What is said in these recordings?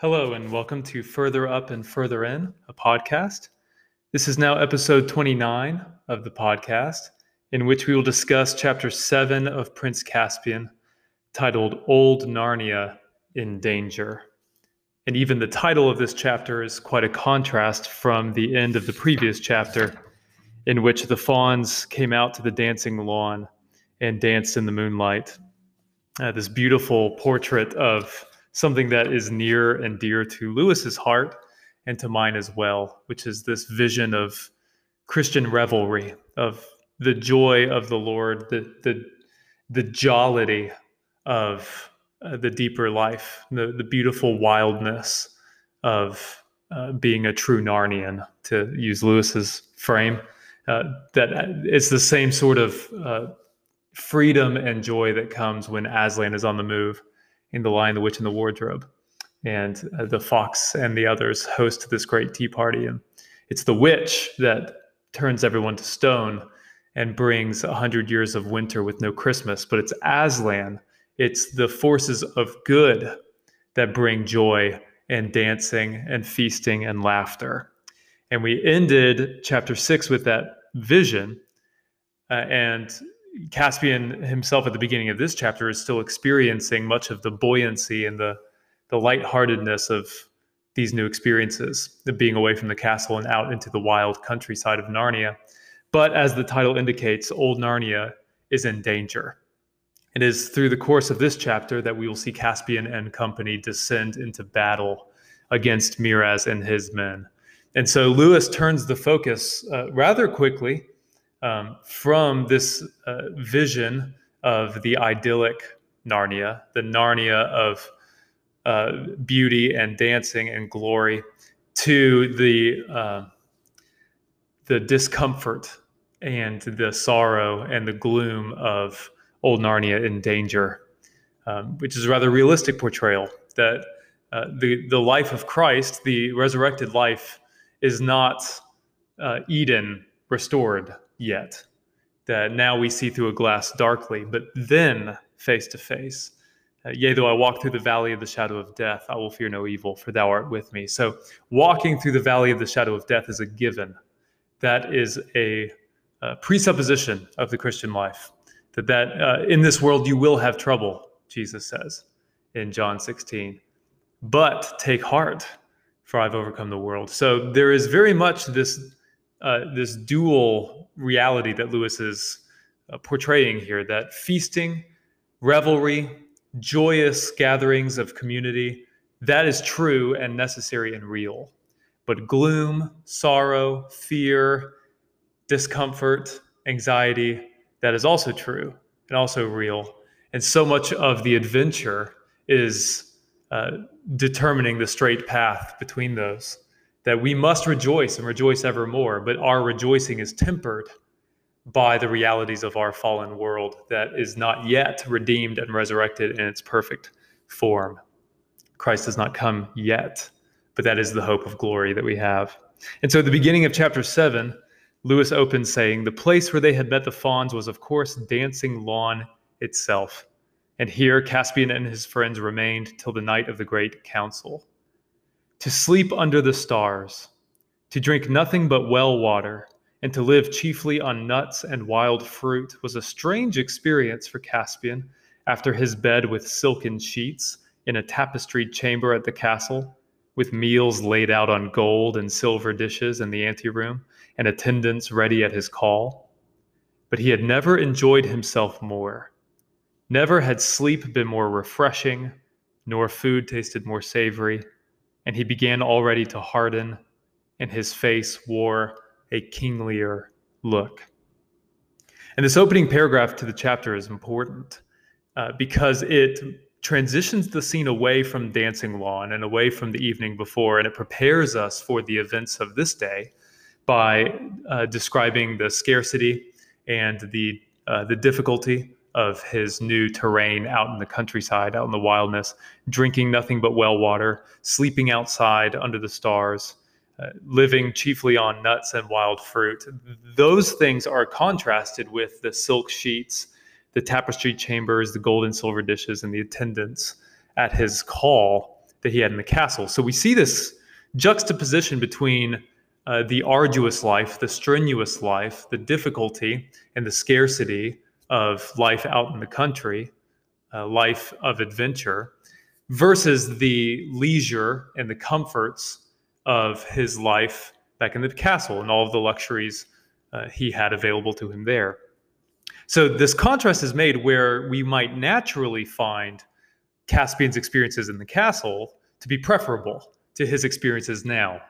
Hello, and welcome to Further Up and Further In, a podcast. This is now episode 29 of the podcast, in which we will discuss chapter 7 of Prince Caspian, titled Old Narnia in Danger. And even the title of this chapter is quite a contrast from the end of the previous chapter, in which the fauns came out to the dancing lawn and danced in the moonlight. Uh, this beautiful portrait of something that is near and dear to Lewis's heart and to mine as well, which is this vision of Christian revelry, of the joy of the Lord, the the the jollity of uh, the deeper life, the the beautiful wildness of uh, being a true Narnian, to use Lewis's frame. Uh, that it's the same sort of uh, freedom and joy that comes when Aslan is on the move in The Lion, the Witch, and the Wardrobe. And uh, the fox and the others host this great tea party. And it's the witch that turns everyone to stone and brings a hundred years of winter with no Christmas. But it's Aslan, it's the forces of good that bring joy and dancing and feasting and laughter. And we ended chapter six with that vision. Uh, and Caspian himself at the beginning of this chapter is still experiencing much of the buoyancy and the the lightheartedness of these new experiences, of being away from the castle and out into the wild countryside of Narnia. But as the title indicates, old Narnia is in danger. It is through the course of this chapter that we will see Caspian and company descend into battle against Miraz and his men. And so Lewis turns the focus uh, rather quickly um, from this uh, vision of the idyllic Narnia, the Narnia of uh, beauty and dancing and glory, to the uh, the discomfort and the sorrow and the gloom of old Narnia in danger, um, which is a rather realistic portrayal that uh, the the life of Christ, the resurrected life, is not uh, Eden restored yet, that now we see through a glass darkly, but then face to face. Yea, though I walk through the valley of the shadow of death, I will fear no evil, for thou art with me. So, walking through the valley of the shadow of death is a given. That is a, a presupposition of the Christian life. That, that uh, in this world you will have trouble, Jesus says in John 16. But take heart, for I've overcome the world. So, there is very much this uh, this dual reality that Lewis is uh, portraying here that feasting, revelry, joyous gatherings of community, that is true and necessary and real. But gloom, sorrow, fear, discomfort, anxiety, that is also true and also real. And so much of the adventure is uh, determining the straight path between those that we must rejoice and rejoice evermore, but our rejoicing is tempered by the realities of our fallen world that is not yet redeemed and resurrected in its perfect form. Christ has not come yet, but that is the hope of glory that we have. And so at the beginning of chapter 7, Lewis opens saying, The place where they had met the fauns was, of course, Dancing Lawn itself. And here Caspian and his friends remained till the night of the great council to sleep under the stars, to drink nothing but well water, and to live chiefly on nuts and wild fruit was a strange experience for Caspian after his bed with silken sheets in a tapestried chamber at the castle, with meals laid out on gold and silver dishes in the anteroom, and attendants ready at his call. But he had never enjoyed himself more. Never had sleep been more refreshing, nor food tasted more savory and he began already to harden, and his face wore a kinglier look. And this opening paragraph to the chapter is important uh, because it transitions the scene away from dancing lawn and away from the evening before, and it prepares us for the events of this day by uh, describing the scarcity and the uh, the difficulty of his new terrain out in the countryside, out in the wildness, drinking nothing but well water, sleeping outside under the stars, uh, living chiefly on nuts and wild fruit. Those things are contrasted with the silk sheets, the tapestry chambers, the gold and silver dishes, and the attendants at his call that he had in the castle. So we see this juxtaposition between uh, the arduous life, the strenuous life, the difficulty and the scarcity of life out in the country, uh, life of adventure, versus the leisure and the comforts of his life back in the castle and all of the luxuries uh, he had available to him there. So this contrast is made where we might naturally find Caspian's experiences in the castle to be preferable to his experiences now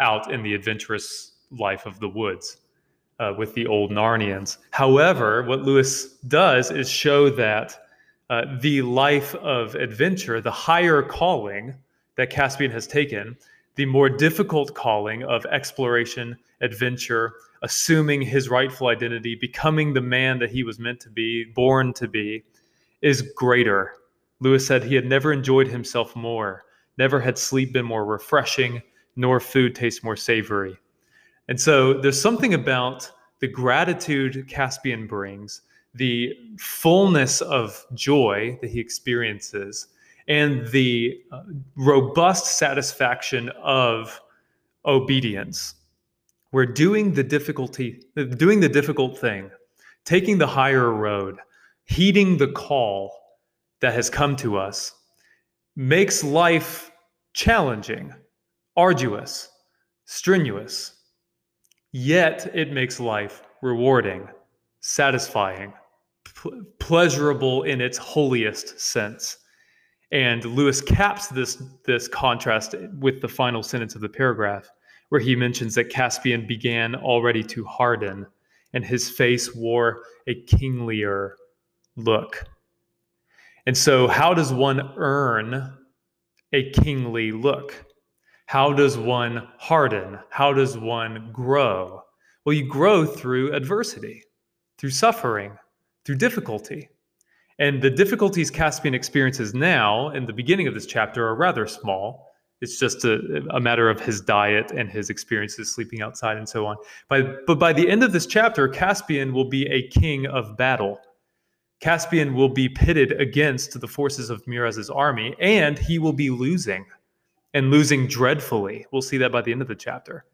out in the adventurous life of the woods uh, with the old Narnians. However, what Lewis does is show that uh, the life of adventure, the higher calling that Caspian has taken, the more difficult calling of exploration, adventure, assuming his rightful identity, becoming the man that he was meant to be, born to be, is greater. Lewis said he had never enjoyed himself more, never had sleep been more refreshing, nor food taste more savory. And so there's something about the gratitude Caspian brings, the fullness of joy that he experiences, and the uh, robust satisfaction of obedience. We're doing the difficulty, doing the difficult thing, taking the higher road, heeding the call that has come to us, makes life challenging, arduous, strenuous Yet it makes life rewarding, satisfying, pl- pleasurable in its holiest sense. And Lewis caps this, this contrast with the final sentence of the paragraph, where he mentions that Caspian began already to harden, and his face wore a kinglier look. And so, how does one earn a kingly look? How does one harden? How does one grow? Well, you grow through adversity, through suffering, through difficulty. And the difficulties Caspian experiences now in the beginning of this chapter are rather small. It's just a, a matter of his diet and his experiences sleeping outside and so on. By, but by the end of this chapter, Caspian will be a king of battle. Caspian will be pitted against the forces of Miraz's army, and he will be losing and losing dreadfully. We'll see that by the end of the chapter.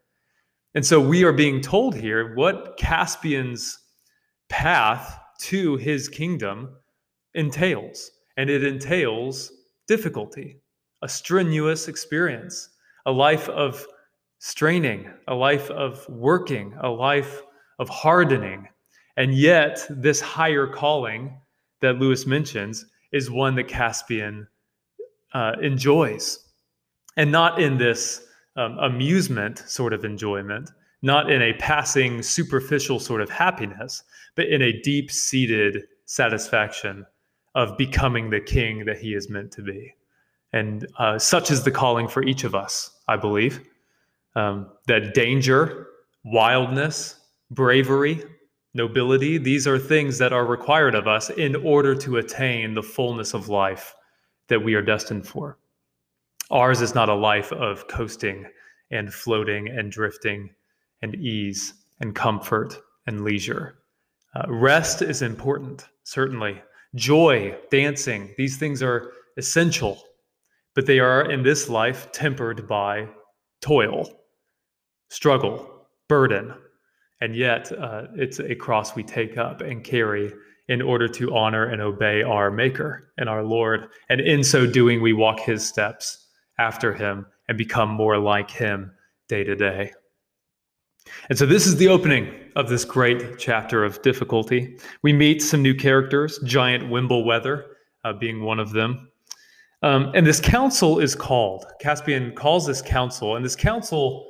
And so we are being told here what Caspian's path to his kingdom entails. And it entails difficulty, a strenuous experience, a life of straining, a life of working, a life of hardening. And yet, this higher calling that Lewis mentions is one that Caspian uh, enjoys and not in this um, amusement sort of enjoyment, not in a passing, superficial sort of happiness, but in a deep seated satisfaction of becoming the king that he is meant to be. And uh, such is the calling for each of us, I believe. Um, that danger, wildness, bravery, nobility, these are things that are required of us in order to attain the fullness of life that we are destined for. Ours is not a life of coasting and floating and drifting and ease and comfort and leisure. Uh, rest is important, certainly. Joy, dancing, these things are essential, but they are in this life tempered by toil, struggle, burden. And yet, uh, it's a cross we take up and carry in order to honor and obey our Maker and our Lord. And in so doing, we walk his steps after him and become more like him day to day. And so, this is the opening of this great chapter of difficulty. We meet some new characters, Giant Wimbleweather uh, being one of them. Um, and this council is called, Caspian calls this council, and this council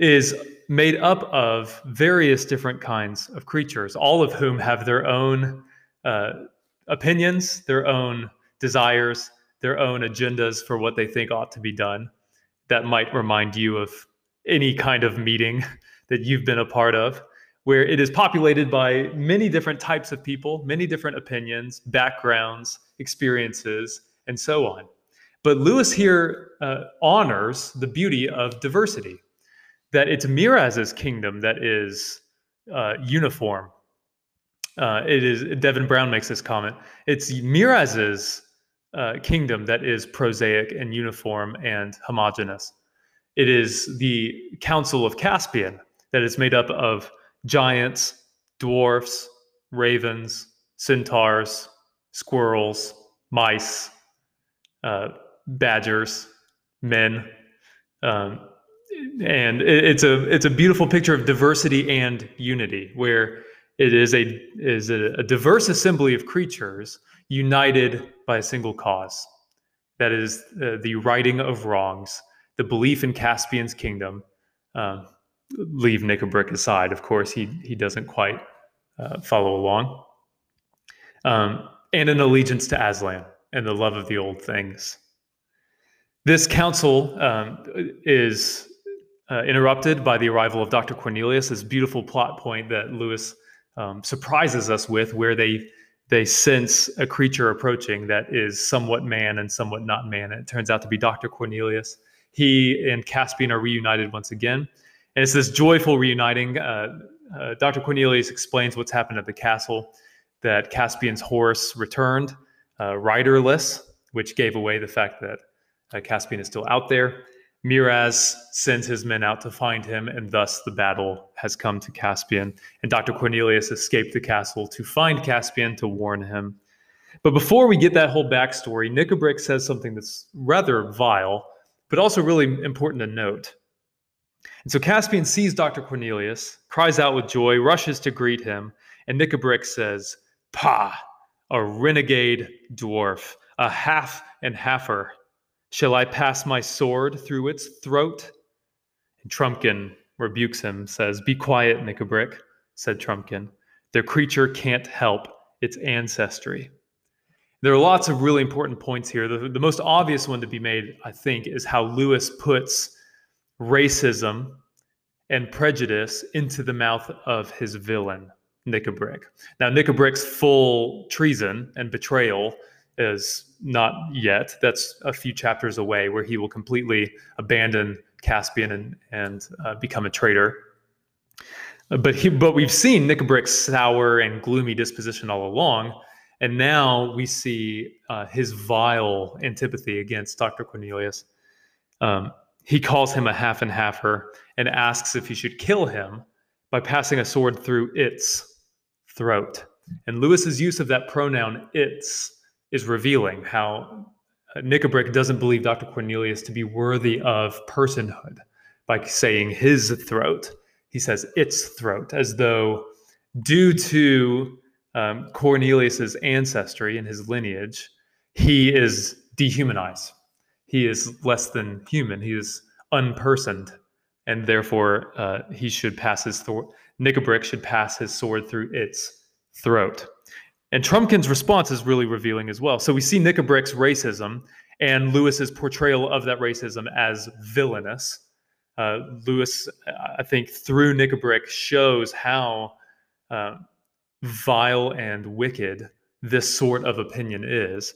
is made up of various different kinds of creatures, all of whom have their own uh, opinions, their own desires, their own agendas for what they think ought to be done. That might remind you of any kind of meeting that you've been a part of, where it is populated by many different types of people, many different opinions, backgrounds, experiences, and so on. But Lewis here uh, honors the beauty of diversity, that it's Miraz's kingdom that is uh, uniform. Uh, it is Devin Brown makes this comment. It's Miraz's uh, kingdom that is prosaic and uniform and homogenous. It is the Council of Caspian that is made up of giants, dwarfs, ravens, centaurs, squirrels, mice, uh, badgers, men. Um, and it's a it's a beautiful picture of diversity and unity, where it is a is a, a diverse assembly of creatures united by a single cause. That is uh, the righting of wrongs, the belief in Caspian's kingdom. Uh, leave Nikabrik aside, of course, he he doesn't quite uh, follow along. Um, and an allegiance to Aslan and the love of the old things. This council um, is uh, interrupted by the arrival of Dr. Cornelius, this beautiful plot point that Lewis um, surprises us with, where they they sense a creature approaching that is somewhat man and somewhat not man. And it turns out to be Dr. Cornelius. He and Caspian are reunited once again. And it's this joyful reuniting. Uh, uh, Dr. Cornelius explains what's happened at the castle that Caspian's horse returned uh, riderless, which gave away the fact that uh, Caspian is still out there. Miraz sends his men out to find him, and thus the battle has come to Caspian. And Dr. Cornelius escaped the castle to find Caspian to warn him. But before we get that whole backstory, Nikabrik says something that's rather vile, but also really important to note. And so Caspian sees Dr. Cornelius, cries out with joy, rushes to greet him, and Nikabrik says, Pah, a renegade dwarf, a half and halfer. Shall I pass my sword through its throat? And Trumpkin rebukes him, says, Be quiet, Nikabrik, said Trumpkin. The creature can't help its ancestry. There are lots of really important points here. The, the most obvious one to be made, I think, is how Lewis puts racism and prejudice into the mouth of his villain, Nikabrik. Now, Nikabrik's full treason and betrayal is not yet. That's a few chapters away, where he will completely abandon Caspian and and uh, become a traitor. But he, but we've seen Nikabrik's sour and gloomy disposition all along, and now we see uh, his vile antipathy against Dr. Cornelius. Um, he calls him a half and halfer and asks if he should kill him by passing a sword through its throat. And Lewis's use of that pronoun its is revealing how Nikabrik doesn't believe Dr. Cornelius to be worthy of personhood by saying his throat. He says its throat, as though due to um, Cornelius's ancestry and his lineage, he is dehumanized. He is less than human. He is unpersoned, and therefore uh, he should pass his throat. Nikabrik should pass his sword through its throat. And Trumpkin's response is really revealing as well. So we see Nikabrik's racism and Lewis's portrayal of that racism as villainous. Uh, Lewis, I think, through Nikabrik, shows how uh, vile and wicked this sort of opinion is.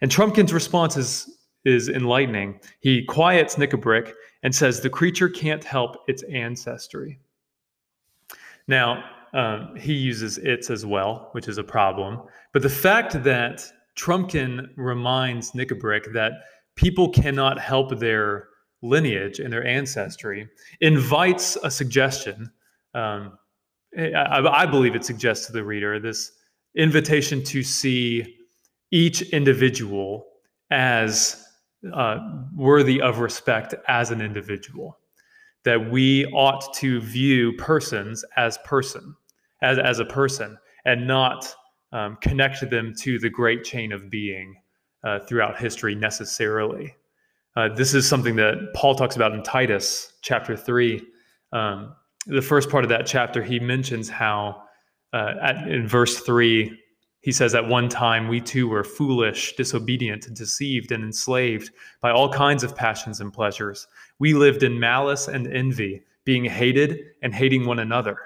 And Trumpkin's response is is enlightening. He quiets Nikabrik and says the creature can't help its ancestry. Now, um, he uses its as well, which is a problem. But the fact that Trumpkin reminds Nikabrik that people cannot help their lineage and their ancestry invites a suggestion. Um, I, I believe it suggests to the reader this invitation to see each individual as uh, worthy of respect as an individual that we ought to view persons as person as, as a person and not um, connect them to the great chain of being uh, throughout history necessarily. Uh, this is something that Paul talks about in Titus chapter 3. Um, the first part of that chapter, he mentions how uh, at, in verse 3, he says, At one time we too were foolish, disobedient, deceived, and enslaved by all kinds of passions and pleasures. We lived in malice and envy, being hated and hating one another.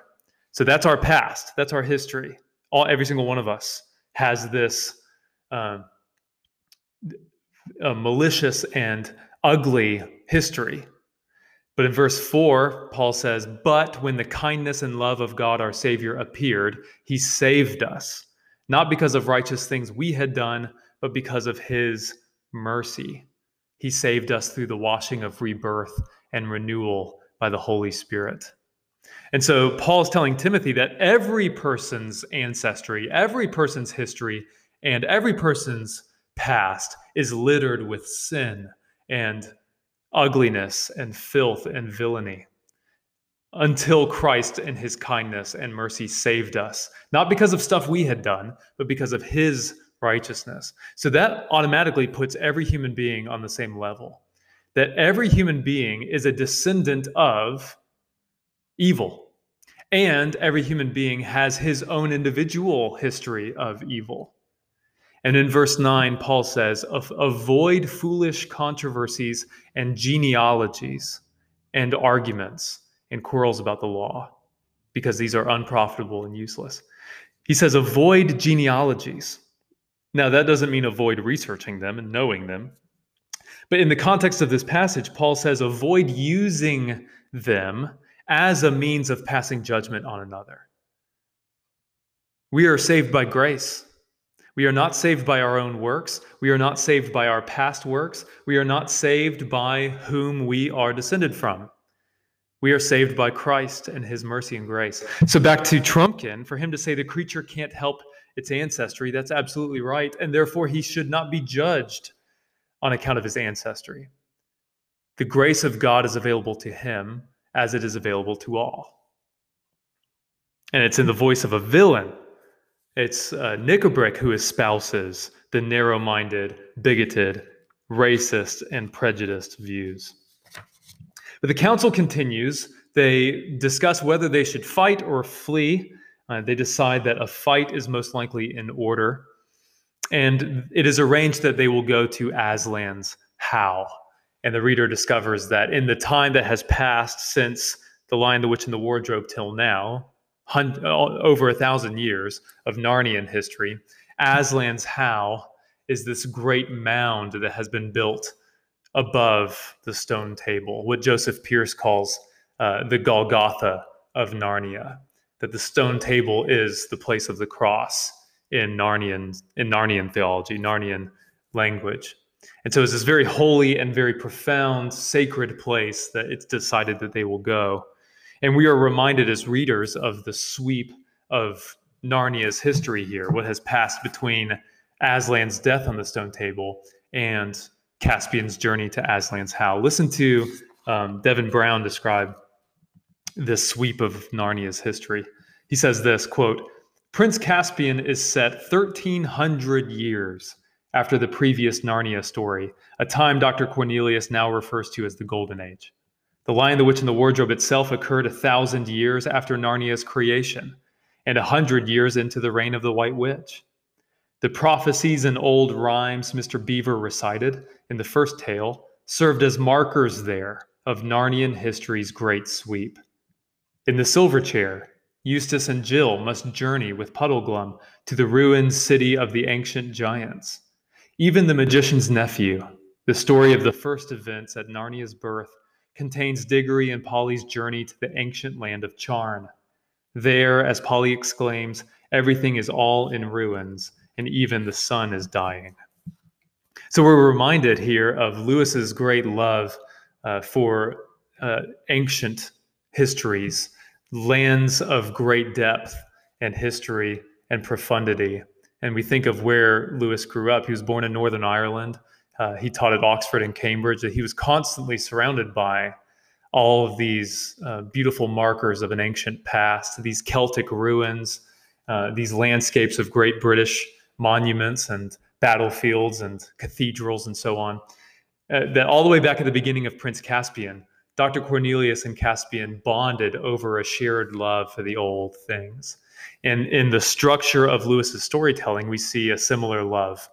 So that's our past. That's our history. All every single one of us has this uh, malicious and ugly history. But in verse 4, Paul says, But when the kindness and love of God our Savior appeared, he saved us, not because of righteous things we had done, but because of his mercy. He saved us through the washing of rebirth and renewal by the Holy Spirit. And so Paul is telling Timothy that every person's ancestry, every person's history, and every person's past is littered with sin and ugliness and filth and villainy until Christ in his kindness and mercy saved us, not because of stuff we had done, but because of his righteousness. So that automatically puts every human being on the same level. That every human being is a descendant of evil. And every human being has his own individual history of evil. And in verse 9, Paul says, Avoid foolish controversies and genealogies and arguments and quarrels about the law, because these are unprofitable and useless. He says, Avoid genealogies. Now, that doesn't mean avoid researching them and knowing them. But in the context of this passage, Paul says, avoid using them as a means of passing judgment on another. We are saved by grace. We are not saved by our own works. We are not saved by our past works. We are not saved by whom we are descended from. We are saved by Christ and his mercy and grace. So, back to Trumpkin, for him to say the creature can't help its ancestry, that's absolutely right. And therefore, he should not be judged on account of his ancestry. The grace of God is available to him as it is available to all. And it's in the voice of a villain. It's uh, who espouses the narrow minded, bigoted, racist, and prejudiced views. But the council continues. They discuss whether they should fight or flee. Uh, they decide that a fight is most likely in order. And it is arranged that they will go to Aslan's How. And the reader discovers that in the time that has passed since The Lion, the Witch, and the Wardrobe till now, hun- over a thousand years of Narnian history, Aslan's How is this great mound that has been built above the stone table, what Joseph Pearce calls uh, the Golgotha of Narnia that the stone table is the place of the cross in Narnian in Narnian theology, Narnian language. And so it's this very holy and very profound, sacred place that it's decided that they will go. And we are reminded as readers of the sweep of Narnia's history here, what has passed between Aslan's death on the stone table and Caspian's journey to Aslan's How. Listen to um, Devin Brown describe this sweep of Narnia's history. He says this quote, Prince Caspian is set 1300 years after the previous Narnia story, a time Dr. Cornelius now refers to as the Golden Age. The Lion, the Witch, and the Wardrobe itself occurred a thousand years after Narnia's creation and a hundred years into the reign of the White Witch. The prophecies and old rhymes Mr. Beaver recited in the first tale served as markers there of Narnian history's great sweep. In the silver chair, Eustace and Jill must journey with Puddleglum to the ruined city of the ancient giants. Even the magician's nephew, the story of the first events at Narnia's birth, contains Diggory and Polly's journey to the ancient land of Charn. There, as Polly exclaims, everything is all in ruins, and even the sun is dying. So we're reminded here of Lewis's great love uh, for uh, ancient histories, lands of great depth and history and profundity. And we think of where Lewis grew up. He was born in Northern Ireland. Uh, he taught at Oxford and Cambridge. That he was constantly surrounded by all of these uh, beautiful markers of an ancient past, these Celtic ruins, uh, these landscapes of great British monuments and battlefields and cathedrals and so on. Uh, that all the way back at the beginning of Prince Caspian, Dr. Cornelius and Caspian bonded over a shared love for the old things. And in the structure of Lewis's storytelling, we see a similar love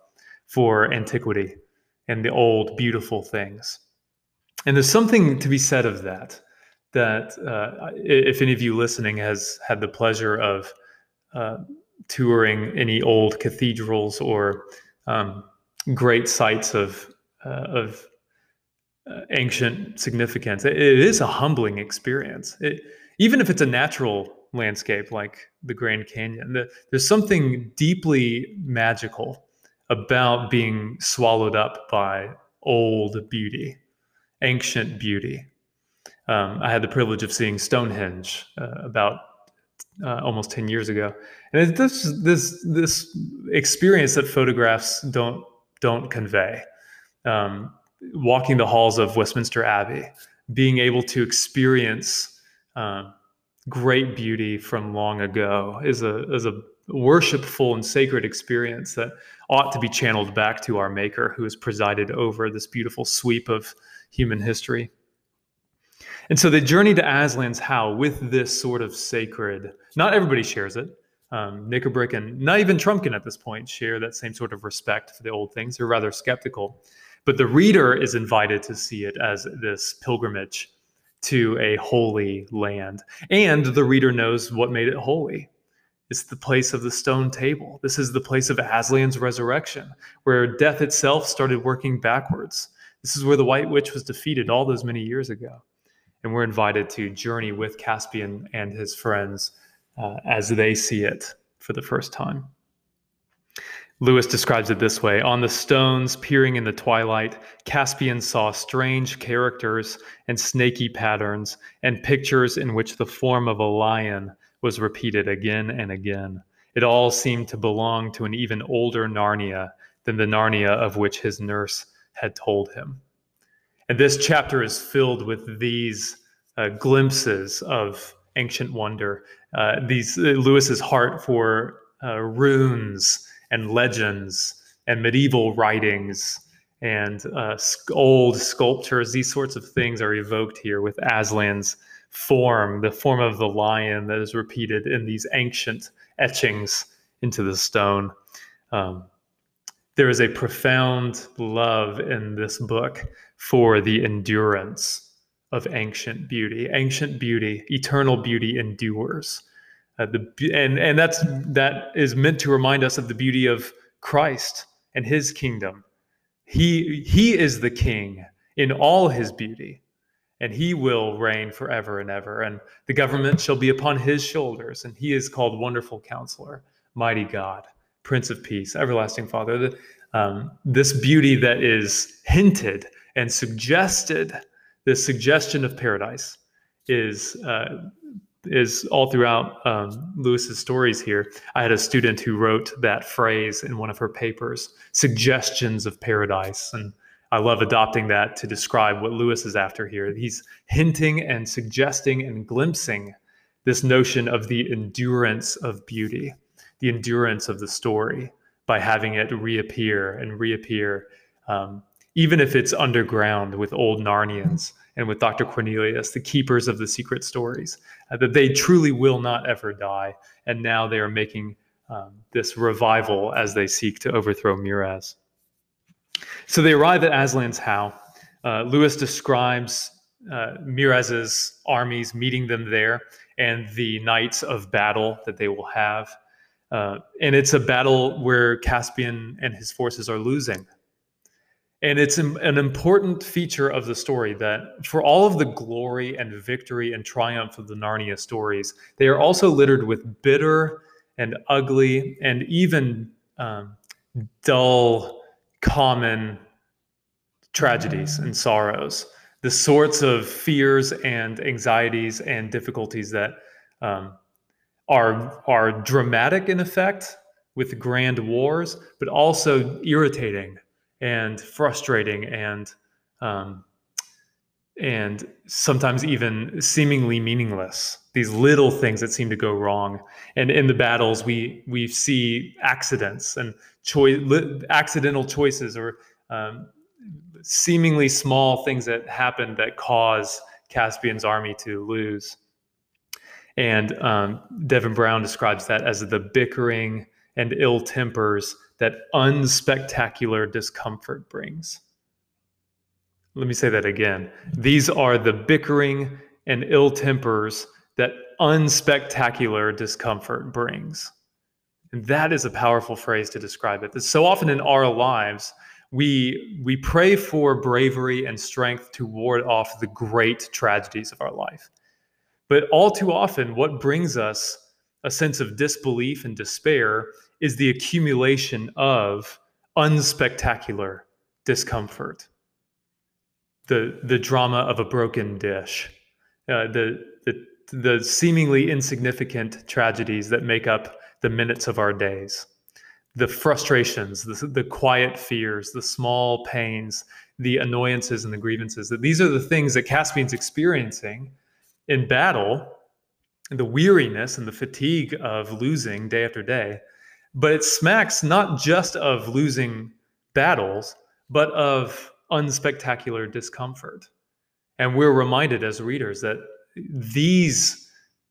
for antiquity and the old, beautiful things. And there's something to be said of that. That uh, if any of you listening has had the pleasure of uh, touring any old cathedrals or um, great sites of uh, of uh, ancient significance. It, it is a humbling experience. It, even if it's a natural landscape like the Grand Canyon, the, there's something deeply magical about being swallowed up by old beauty, ancient beauty. Um, I had the privilege of seeing Stonehenge uh, about uh, almost 10 years ago. And this, this, this experience that photographs don't, don't convey. Um, walking the halls of Westminster Abbey, being able to experience um, great beauty from long ago is a, is a worshipful and sacred experience that ought to be channeled back to our Maker who has presided over this beautiful sweep of human history. And so the journey to Aslan's How with this sort of sacred, not everybody shares it. Um, and not even Trumpkin at this point share that same sort of respect for the old things. They're rather skeptical. But the reader is invited to see it as this pilgrimage to a holy land. And the reader knows what made it holy. It's the place of the stone table. This is the place of Aslan's resurrection, where death itself started working backwards. This is where the White Witch was defeated all those many years ago. And we're invited to journey with Caspian and his friends uh, as they see it for the first time. Lewis describes it this way On the stones, peering in the twilight, Caspian saw strange characters and snaky patterns, and pictures in which the form of a lion was repeated again and again. It all seemed to belong to an even older Narnia than the Narnia of which his nurse had told him. And this chapter is filled with these uh, glimpses of ancient wonder. Uh, these uh, Lewis's heart for uh, runes and legends and medieval writings and uh, old sculptures. These sorts of things are evoked here with Aslan's form, the form of the lion that is repeated in these ancient etchings into the stone. Um, there is a profound love in this book for the endurance of ancient beauty. Ancient beauty, eternal beauty endures. Uh, the and and that's that is meant to remind us of the beauty of Christ and His kingdom. He he is the King in all His beauty, and He will reign forever and ever. And the government shall be upon His shoulders, and He is called Wonderful Counselor, Mighty God, Prince of Peace, Everlasting Father. The, um, this beauty that is hinted and suggested, this suggestion of paradise, is uh, is all throughout um, Lewis's stories here. I had a student who wrote that phrase in one of her papers, suggestions of paradise. And I love adopting that to describe what Lewis is after here. He's hinting and suggesting and glimpsing this notion of the endurance of beauty, the endurance of the story by having it reappear and reappear, um, even if it's underground with old Narnians and with Dr. Cornelius, the keepers of the secret stories, uh, that they truly will not ever die. And now they are making um, this revival as they seek to overthrow Miraz. So they arrive at Aslan's How. Uh, Lewis describes uh, Miraz's armies meeting them there and the nights of battle that they will have. Uh, and it's a battle where Caspian and his forces are losing. And it's an important feature of the story that for all of the glory and victory and triumph of the Narnia stories, they are also littered with bitter and ugly and even um, dull, common tragedies and sorrows. The sorts of fears and anxieties and difficulties that um, are, are dramatic in effect with grand wars, but also irritating and frustrating and um, and sometimes even seemingly meaningless. These little things that seem to go wrong, and in the battles, we we see accidents and choice, accidental choices, or um, seemingly small things that happen that cause Caspian's army to lose. And um, Devin Brown describes that as the bickering and ill tempers that unspectacular discomfort brings. Let me say that again. These are the bickering and ill tempers that unspectacular discomfort brings. And that is a powerful phrase to describe it. That so often in our lives, we, we pray for bravery and strength to ward off the great tragedies of our life. But all too often, what brings us a sense of disbelief and despair is the accumulation of unspectacular discomfort, the, the drama of a broken dish, uh, the, the, the seemingly insignificant tragedies that make up the minutes of our days, the frustrations, the, the quiet fears, the small pains, the annoyances and the grievances. That these are the things that Caspian's experiencing in battle, the weariness and the fatigue of losing day after day. But it smacks not just of losing battles, but of unspectacular discomfort. And we're reminded as readers that these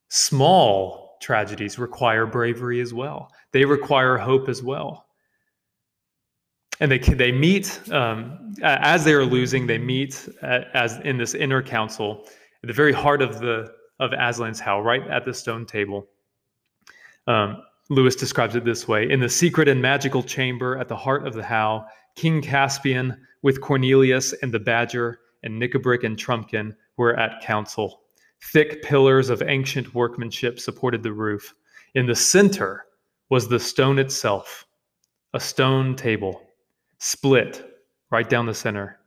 small tragedies require bravery as well. They require hope as well. And they they meet um, as they are losing. They meet as in this inner council at the very heart of the of Aslan's house, right at the stone table. Um, Lewis describes it this way: In the secret and magical chamber at the heart of the How, King Caspian with Cornelius and the Badger and Nikabrik and Trumpkin were at council. Thick pillars of ancient workmanship supported the roof. In the center was the stone itself, a stone table, split right down the center,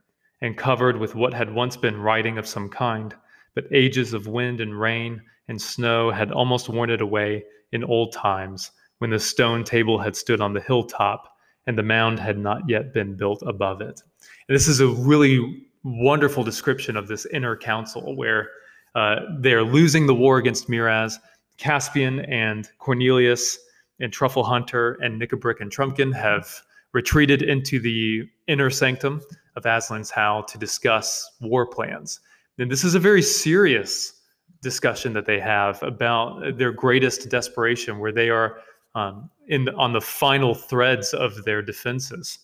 and covered with what had once been writing of some kind, but ages of wind and rain and snow had almost worn it away in old times when the stone table had stood on the hilltop and the mound had not yet been built above it. And this is a really wonderful description of this inner council where uh, they're losing the war against Miraz. Caspian and Cornelius and Truffle Hunter and Nikabrik and Trumpkin have retreated into the inner sanctum of Aslan's How to discuss war plans. And this is a very serious discussion that they have about their greatest desperation, where they are um, in on the final threads of their defenses.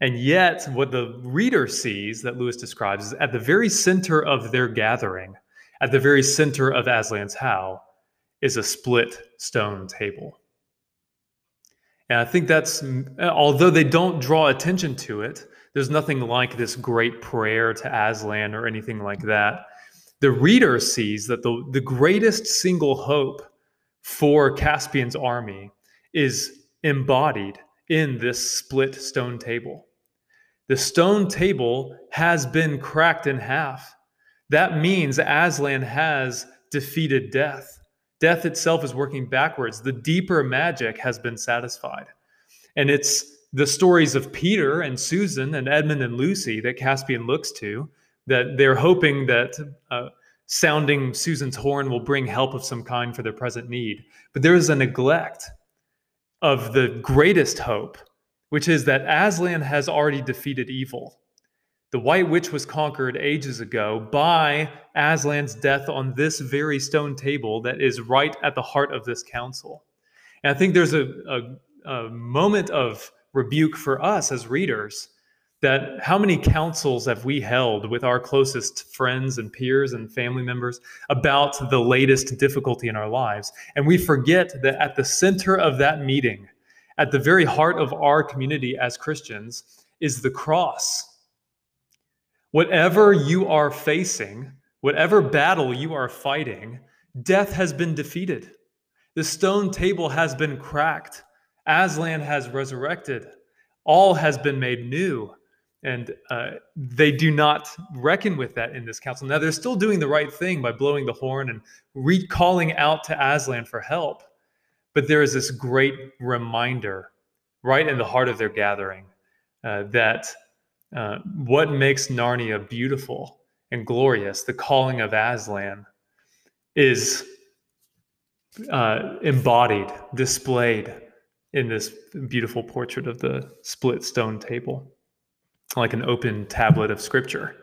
And yet, what the reader sees that Lewis describes is at the very center of their gathering, at the very center of Aslan's How, is a split stone table. And I think that's, although they don't draw attention to it, there's nothing like this great prayer to Aslan or anything like that. The reader sees that the, the greatest single hope for Caspian's army is embodied in this split stone table. The stone table has been cracked in half. That means Aslan has defeated death. Death itself is working backwards. The deeper magic has been satisfied. And it's the stories of Peter and Susan and Edmund and Lucy that Caspian looks to, that they're hoping that uh, sounding Susan's horn will bring help of some kind for their present need. But there is a neglect of the greatest hope which is that Aslan has already defeated evil. The White Witch was conquered ages ago by Aslan's death on this very stone table that is right at the heart of this council. And I think there's a, a, a moment of rebuke for us as readers that how many councils have we held with our closest friends and peers and family members about the latest difficulty in our lives? And we forget that at the center of that meeting, at the very heart of our community as Christians is the cross. Whatever you are facing, whatever battle you are fighting, death has been defeated. The stone table has been cracked. Aslan has resurrected. All has been made new. And uh, they do not reckon with that in this council. Now, they're still doing the right thing by blowing the horn and recalling out to Aslan for help. But there is this great reminder right in the heart of their gathering uh, that uh, what makes Narnia beautiful and glorious, the calling of Aslan, is uh, embodied, displayed in this beautiful portrait of the split stone table, like an open tablet of scripture.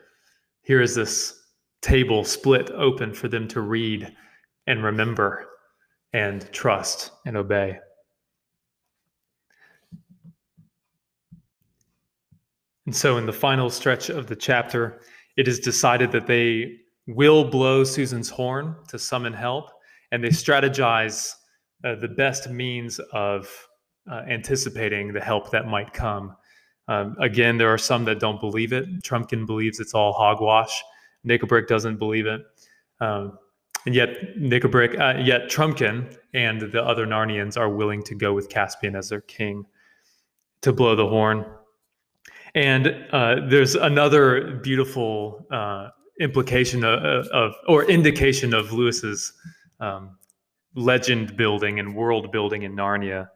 Here is this table split open for them to read and remember and trust and obey. And so, in the final stretch of the chapter, it is decided that they will blow Susan's horn to summon help, and they strategize uh, the best means of uh, anticipating the help that might come. Um, again, there are some that don't believe it. Trumpkin believes it's all hogwash. Nikabrik doesn't believe it. Um, and yet Nikabrik, uh, yet Trumpkin and the other Narnians are willing to go with Caspian as their king. to blow the horn. And uh, there's another beautiful uh, implication of, of, or indication of Lewis's um, legend building and world building in Narnia,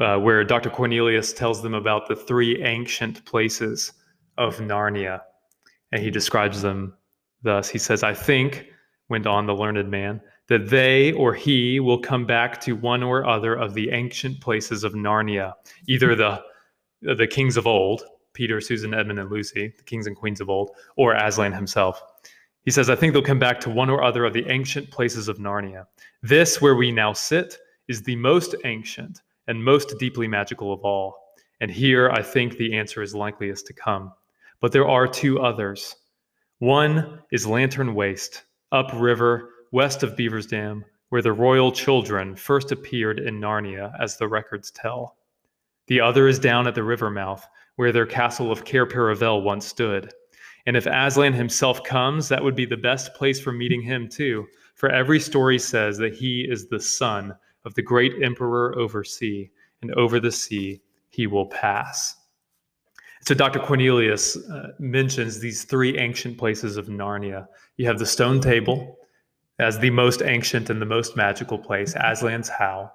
uh, where Dr. Cornelius tells them about the three ancient places of Narnia. And he describes them thus. He says, I think, went on the learned man, that they or he will come back to one or other of the ancient places of Narnia, either the, the kings of old, Peter, Susan, Edmund, and Lucy, the kings and queens of old, or Aslan himself. He says, I think they'll come back to one or other of the ancient places of Narnia. This, where we now sit, is the most ancient and most deeply magical of all. And here I think the answer is likeliest to come. But there are two others. One is Lantern Waste, upriver, west of Beaver's Dam, where the royal children first appeared in Narnia, as the records tell. The other is down at the river mouth, where their castle of Cair Paravel once stood. And if Aslan himself comes, that would be the best place for meeting him, too. For every story says that he is the son of the great emperor over sea, and over the sea he will pass. So Dr. Cornelius uh, mentions these three ancient places of Narnia. You have the stone table as the most ancient and the most magical place, Aslan's How,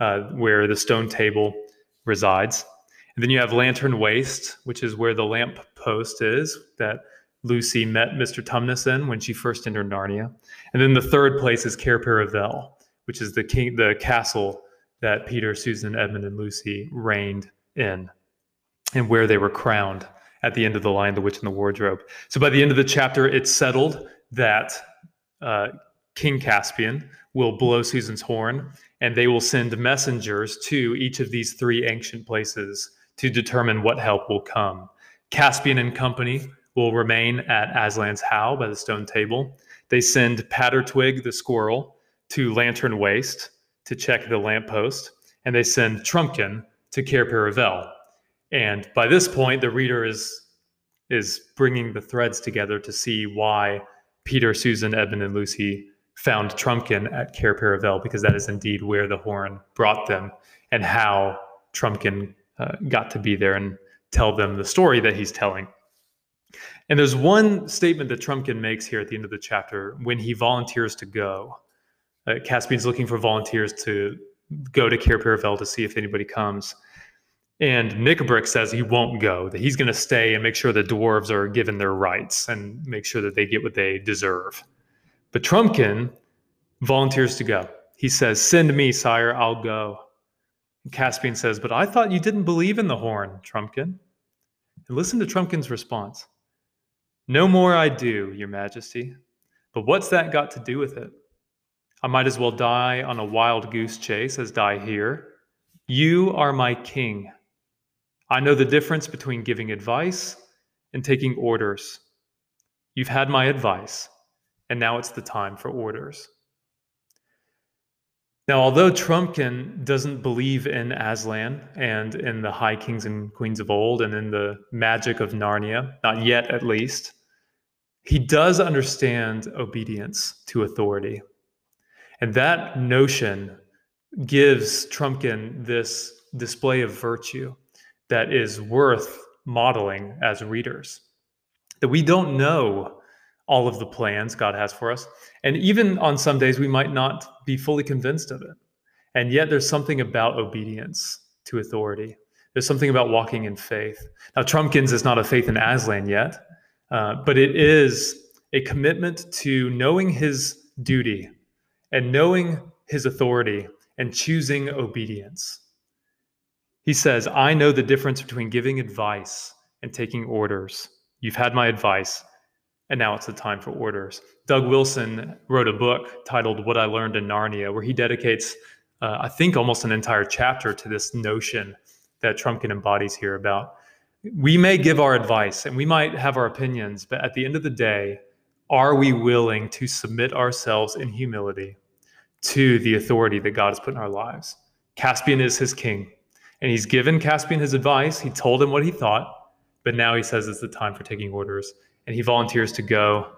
uh, where the stone table resides. And then you have Lantern Waste, which is where the lamp post is that Lucy met Mr. Tumnus in when she first entered Narnia. And then the third place is Cair Paravel, which is the king, the castle that Peter, Susan, Edmund, and Lucy reigned in, and where they were crowned at the end of the Lion, the Witch, and the Wardrobe. So by the end of the chapter, it's settled that uh, King Caspian will blow Susan's horn, and they will send messengers to each of these three ancient places to determine what help will come. Caspian and company will remain at Aslan's How by the stone table. They send Pattertwig the squirrel to Lantern Waste to check the lamppost, and they send Trumpkin to Cair Paravel. And by this point, the reader is is bringing the threads together to see why Peter, Susan, Edmund, and Lucy found Trumpkin at Cair Paravel, because that is indeed where the horn brought them, and how Trumpkin uh, got to be there and tell them the story that he's telling. And there's one statement that Trumpkin makes here at the end of the chapter when he volunteers to go. Uh, Caspian's looking for volunteers to go to Cair Paravel to see if anybody comes. And Nikabrik says he won't go, that he's going to stay and make sure the dwarves are given their rights and make sure that they get what they deserve. But Trumpkin volunteers to go. He says, Send me, sire, I'll go. Caspian says, But I thought you didn't believe in the horn, Trumpkin. And listen to Trumpkin's response No more I do, your majesty. But what's that got to do with it? I might as well die on a wild goose chase as die here. You are my king. I know the difference between giving advice and taking orders. You've had my advice, and now it's the time for orders. Now, although Trumpkin doesn't believe in Aslan and in the high kings and queens of old and in the magic of Narnia, not yet at least, he does understand obedience to authority. And that notion gives Trumpkin this display of virtue that is worth modeling as readers. That we don't know all of the plans God has for us. And even on some days, we might not be fully convinced of it. And yet, there's something about obedience to authority. There's something about walking in faith. Now, Trumpkins is not a faith in Aslan yet, uh, but it is a commitment to knowing his duty and knowing his authority and choosing obedience. He says, I know the difference between giving advice and taking orders. You've had my advice, and now it's the time for orders. Doug Wilson wrote a book titled What I Learned in Narnia, where he dedicates, uh, I think, almost an entire chapter to this notion that Trumpkin embodies here about we may give our advice and we might have our opinions, but at the end of the day, are we willing to submit ourselves in humility to the authority that God has put in our lives? Caspian is his king, and he's given Caspian his advice. He told him what he thought, but now he says it's the time for taking orders, and he volunteers to go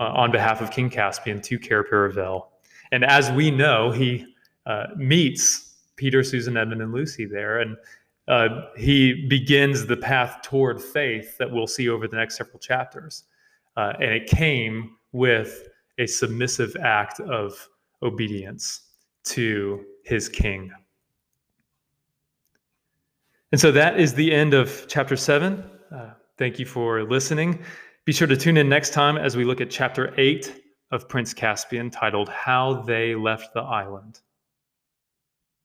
uh, on behalf of King Caspian to Cair Paravel. And as we know, he uh, meets Peter, Susan, Edmund, and Lucy there, and uh, he begins the path toward faith that we'll see over the next several chapters. Uh, and it came with a submissive act of obedience to his king. And so that is the end of chapter seven. Uh, thank you for listening. Be sure to tune in next time as we look at chapter eight of Prince Caspian titled How They Left the Island.